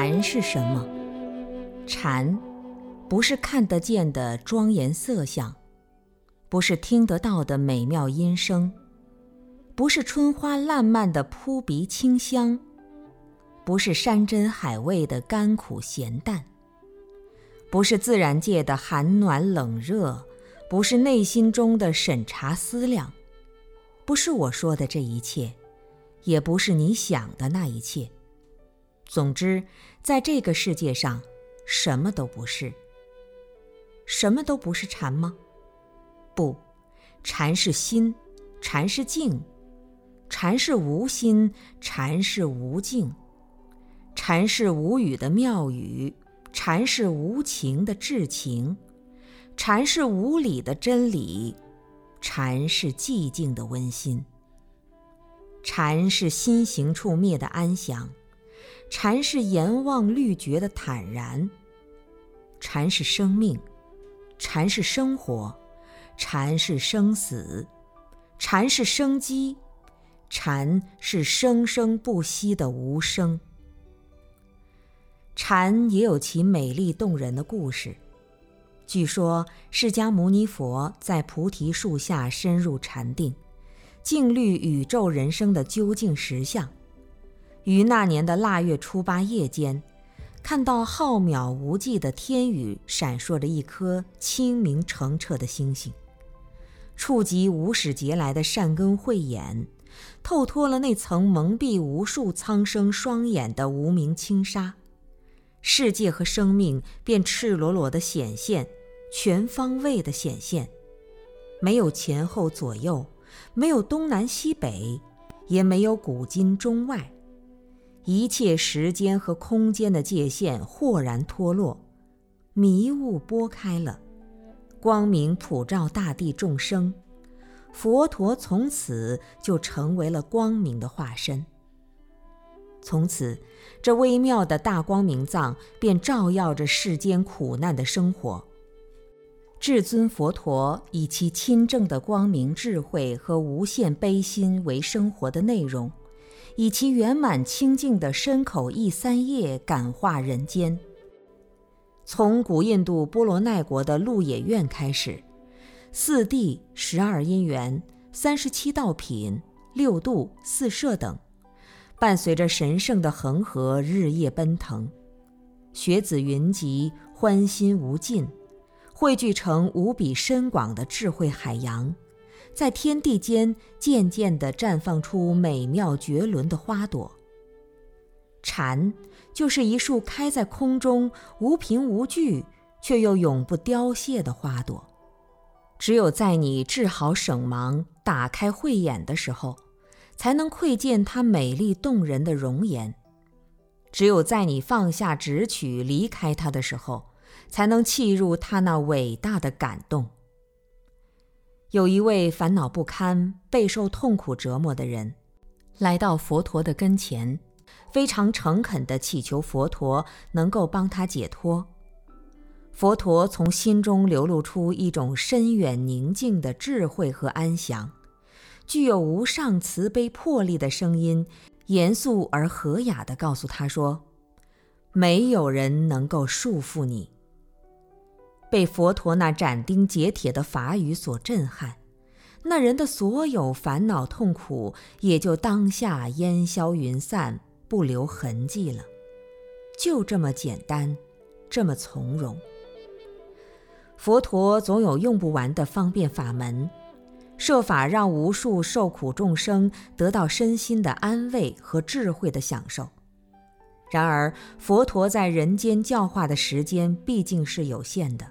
禅是什么？禅，不是看得见的庄严色相，不是听得到的美妙音声，不是春花烂漫的扑鼻清香，不是山珍海味的甘苦咸淡，不是自然界的寒暖冷热，不是内心中的审查思量，不是我说的这一切，也不是你想的那一切。总之，在这个世界上，什么都不是。什么都不是禅吗？不，禅是心，禅是静，禅是无心，禅是无静，禅是无语的妙语，禅是无情的至情，禅是无理的真理，禅是寂静的温馨，禅是心行处灭的安详。禅是阎望虑觉的坦然，禅是生命，禅是生活，禅是生死，禅是生机，禅是生生不息的无声。禅也有其美丽动人的故事。据说释迦牟尼佛在菩提树下深入禅定，静虑宇宙人生的究竟实相。于那年的腊月初八夜间，看到浩渺无际的天宇闪烁着一颗清明澄澈的星星，触及无始劫来的善根慧眼，透脱了那层蒙蔽无数苍生双眼的无名轻纱，世界和生命便赤裸裸的显现，全方位的显现，没有前后左右，没有东南西北，也没有古今中外。一切时间和空间的界限豁然脱落，迷雾拨开了，光明普照大地众生，佛陀从此就成为了光明的化身。从此，这微妙的大光明藏便照耀着世间苦难的生活。至尊佛陀以其亲正的光明智慧和无限悲心为生活的内容。以其圆满清净的身口意三业感化人间。从古印度波罗奈国的鹿野苑开始，四谛、十二因缘、三十七道品、六度、四摄等，伴随着神圣的恒河日夜奔腾，学子云集，欢欣无尽，汇聚成无比深广的智慧海洋。在天地间渐渐地绽放出美妙绝伦的花朵。禅就是一束开在空中、无凭无据，却又永不凋谢的花朵。只有在你治好省盲、打开慧眼的时候，才能窥见它美丽动人的容颜；只有在你放下执取、离开它的时候，才能契入它那伟大的感动。有一位烦恼不堪、备受痛苦折磨的人，来到佛陀的跟前，非常诚恳地祈求佛陀能够帮他解脱。佛陀从心中流露出一种深远宁静的智慧和安详，具有无上慈悲魄力的声音，严肃而和雅地告诉他说：“没有人能够束缚你。”被佛陀那斩钉截铁的法语所震撼，那人的所有烦恼痛苦也就当下烟消云散，不留痕迹了。就这么简单，这么从容。佛陀总有用不完的方便法门，设法让无数受苦众生得到身心的安慰和智慧的享受。然而，佛陀在人间教化的时间毕竟是有限的。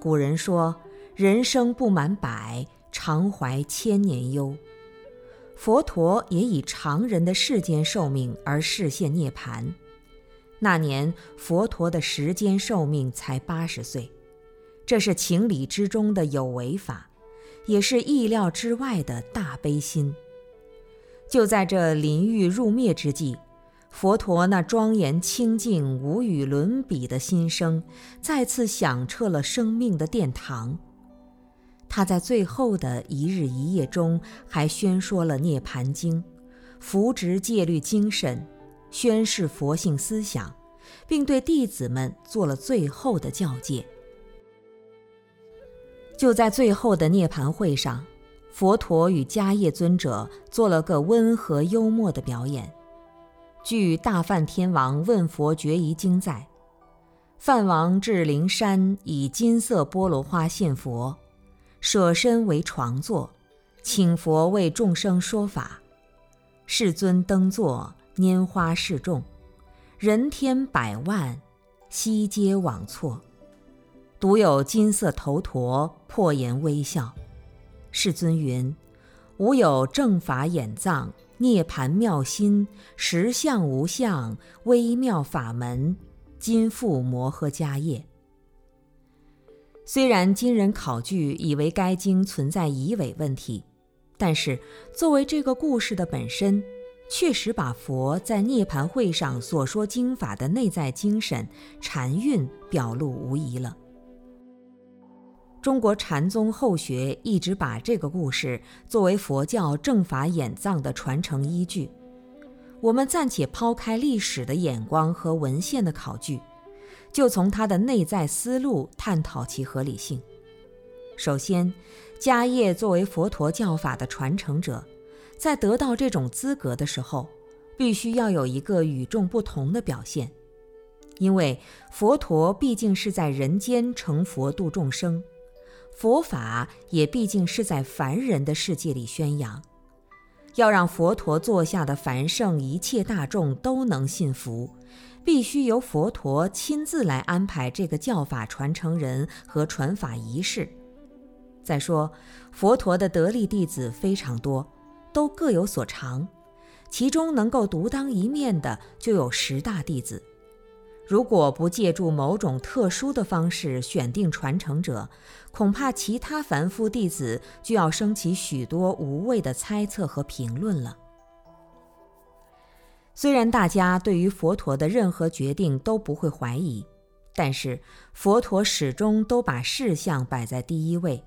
古人说：“人生不满百，常怀千年忧。”佛陀也以常人的世间寿命而示现涅槃。那年，佛陀的时间寿命才八十岁，这是情理之中的有为法，也是意料之外的大悲心。就在这临欲入灭之际。佛陀那庄严清净、无与伦比的心声，再次响彻了生命的殿堂。他在最后的一日一夜中，还宣说了《涅盘经》，扶植戒律精神，宣示佛性思想，并对弟子们做了最后的教诫。就在最后的涅盘会上，佛陀与迦叶尊者做了个温和幽默的表演。据《大梵天王问佛决疑经》载，梵王至灵山，以金色菠萝花献佛，舍身为床座，请佛为众生说法。世尊登座，拈花示众，人天百万，悉皆往错。独有金色头陀破颜微笑。世尊云：“吾有正法眼藏，涅盘妙心，实相无相，微妙法门，今复摩诃迦叶。”虽然今人考据以为该经存在疑伪问题，但是作为这个故事的本身，确实把佛在涅盘会上所说经法的内在精神禅韵表露无遗了。中国禅宗后学一直把这个故事作为佛教正法眼藏的传承依据。我们暂且抛开历史的眼光和文献的考据，就从他的内在思路探讨其合理性。首先，迦叶作为佛陀教法的传承者，在得到这种资格的时候，必须要有一个与众不同的表现，因为佛陀毕竟是在人间成佛度众生。佛法也毕竟是在凡人的世界里宣扬，要让佛陀座下的凡圣一切大众都能信服，必须由佛陀亲自来安排这个教法传承人和传法仪式。再说，佛陀的得力弟子非常多，都各有所长，其中能够独当一面的就有十大弟子。如果不借助某种特殊的方式选定传承者，恐怕其他凡夫弟子就要升起许多无谓的猜测和评论了。虽然大家对于佛陀的任何决定都不会怀疑，但是佛陀始终都把事项摆在第一位，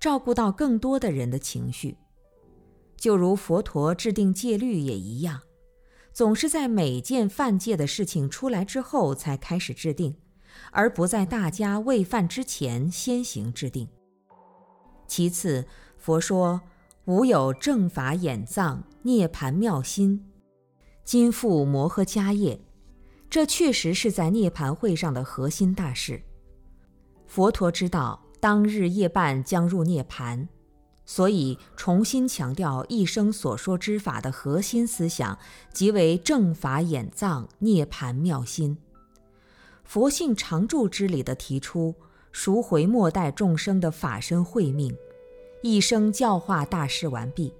照顾到更多的人的情绪，就如佛陀制定戒律也一样。总是在每件犯戒的事情出来之后才开始制定，而不在大家未犯之前先行制定。其次，佛说：“吾有正法眼藏，涅盘妙心，今复摩诃迦叶。”这确实是在涅盘会上的核心大事。佛陀知道当日夜半将入涅盘。所以，重新强调一生所说之法的核心思想，即为正法眼藏、涅盘妙心。佛性常住之理的提出，赎回末代众生的法身慧命，一生教化大事完毕，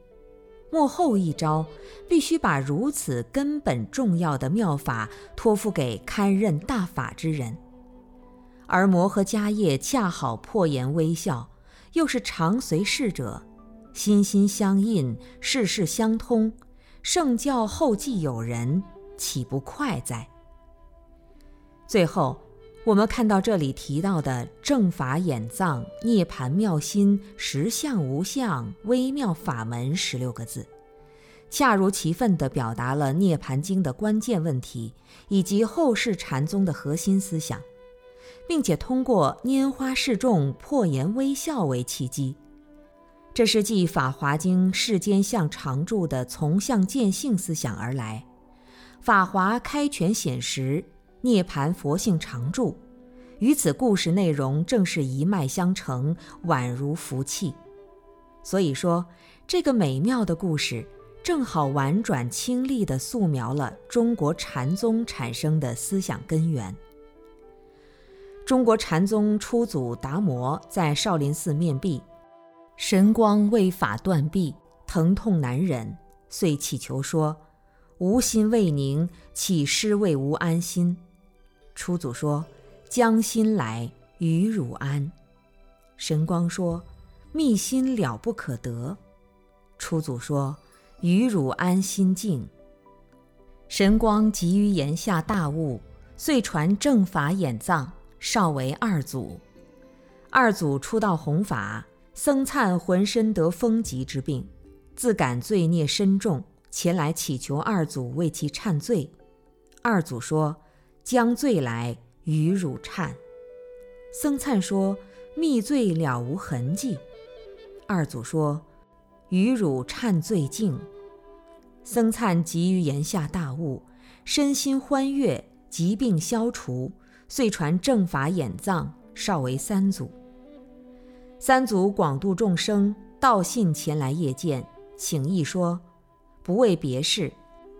末后一招，必须把如此根本重要的妙法托付给堪任大法之人。而摩诃迦叶恰好破颜微笑。又是常随侍者，心心相印，事事相通，圣教后继有人，岂不快哉？最后，我们看到这里提到的“正法眼藏、涅盘妙心、实相无相、微妙法门”十六个字，恰如其分地表达了《涅盘经》的关键问题，以及后世禅宗的核心思想。并且通过拈花示众、破颜微笑为契机，这是继《法华经》世间相常住的从相见性思想而来，《法华》开权显实，涅盘佛性常住，与此故事内容正是一脉相承，宛如福气。所以说，这个美妙的故事正好婉转清丽地素描了中国禅宗产生的思想根源。中国禅宗初祖达摩在少林寺面壁，神光为法断臂，疼痛难忍，遂祈求说：“吾心未宁，岂师为吾安心？”初祖说：“将心来，与汝安。”神光说：“密心了不可得。”初祖说：“与汝安心静。”神光急于言下大悟，遂传正法眼藏。少为二祖，二祖出道弘法，僧灿浑身得风疾之病，自感罪孽深重，前来祈求二祖为其忏罪。二祖说：“将罪来，与汝忏。”僧灿说：“密罪了无痕迹。”二祖说：“与汝忏罪净。”僧灿急于言下大悟，身心欢悦，疾病消除，遂传正法眼藏，少为三祖。三祖广度众生，道信前来谒见，请意说：“不为别事，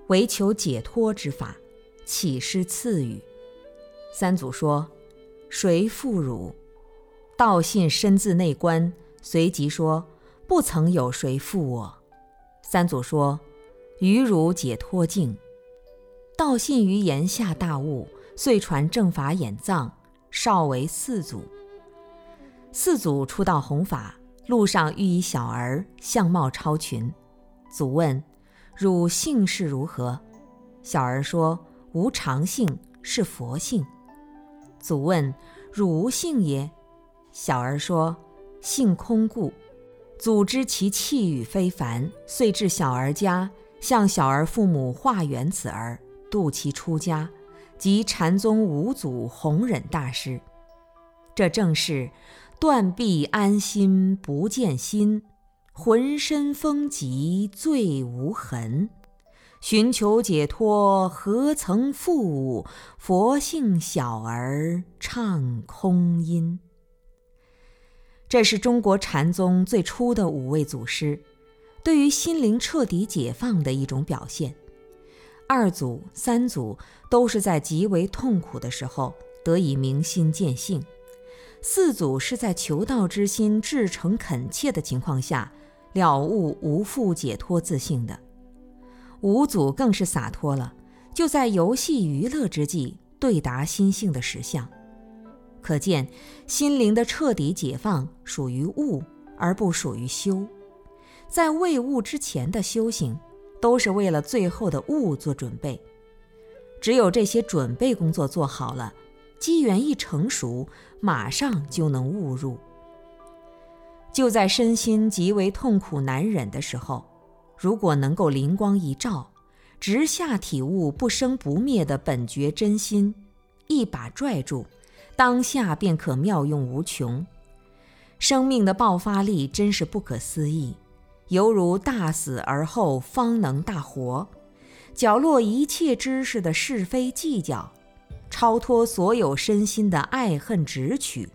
唯求解脱之法，岂施赐予？”三祖说：“谁负汝？”道信身自内观，随即说：“不曾有谁负我。”三祖说：“于汝解脱境。”道信于言下大悟，遂传正法眼藏，少为四祖。四祖出道弘法，路上遇一小儿，相貌超群。祖问：“汝姓氏如何？”小儿说：“无常姓，是佛姓。”祖问：“汝无姓也？”小儿说：“姓空故。”祖知其气宇非凡，遂至小儿家，向小儿父母化缘此儿，度其出家，即禅宗五祖弘忍大师。这正是。断臂安心不见心，浑身风疾最无痕。寻求解脱何曾负？佛性小儿唱空音。这是中国禅宗最初的五位祖师，对于心灵彻底解放的一种表现。二祖、三祖都是在极为痛苦的时候得以明心见性。四祖是在求道之心至诚恳切的情况下，了悟无复解脱自性的。五祖更是洒脱了，就在游戏娱乐之际对答心性的实相。可见，心灵的彻底解放属于悟，而不属于修。在未悟之前的修行，都是为了最后的悟做准备。只有这些准备工作做好了。机缘一成熟，马上就能悟入。就在身心极为痛苦难忍的时候，如果能够灵光一照，直下体悟不生不灭的本觉真心，一把拽住，当下便可妙用无穷。生命的爆发力真是不可思议，犹如大死而后方能大活，角落一切知识的是非计较。超脱所有身心的爱恨执取，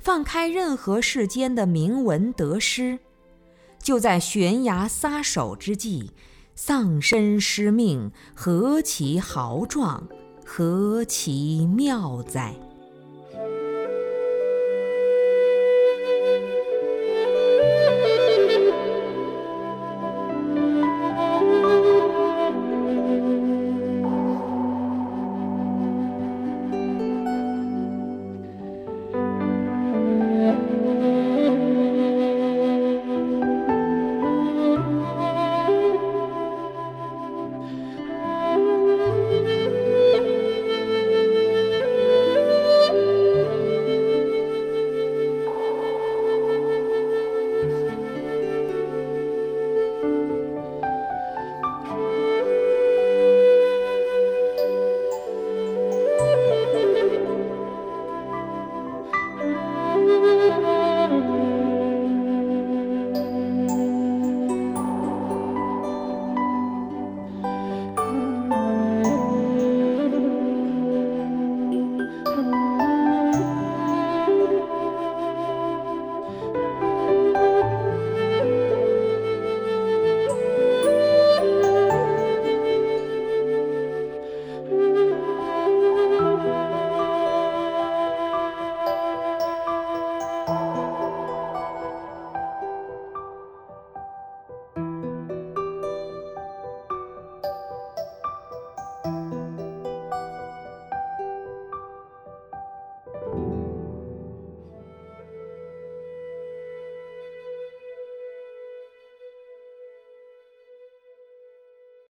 放开任何世间的名闻得失，就在悬崖撒手之际，丧身失命，何其豪壮，何其妙哉！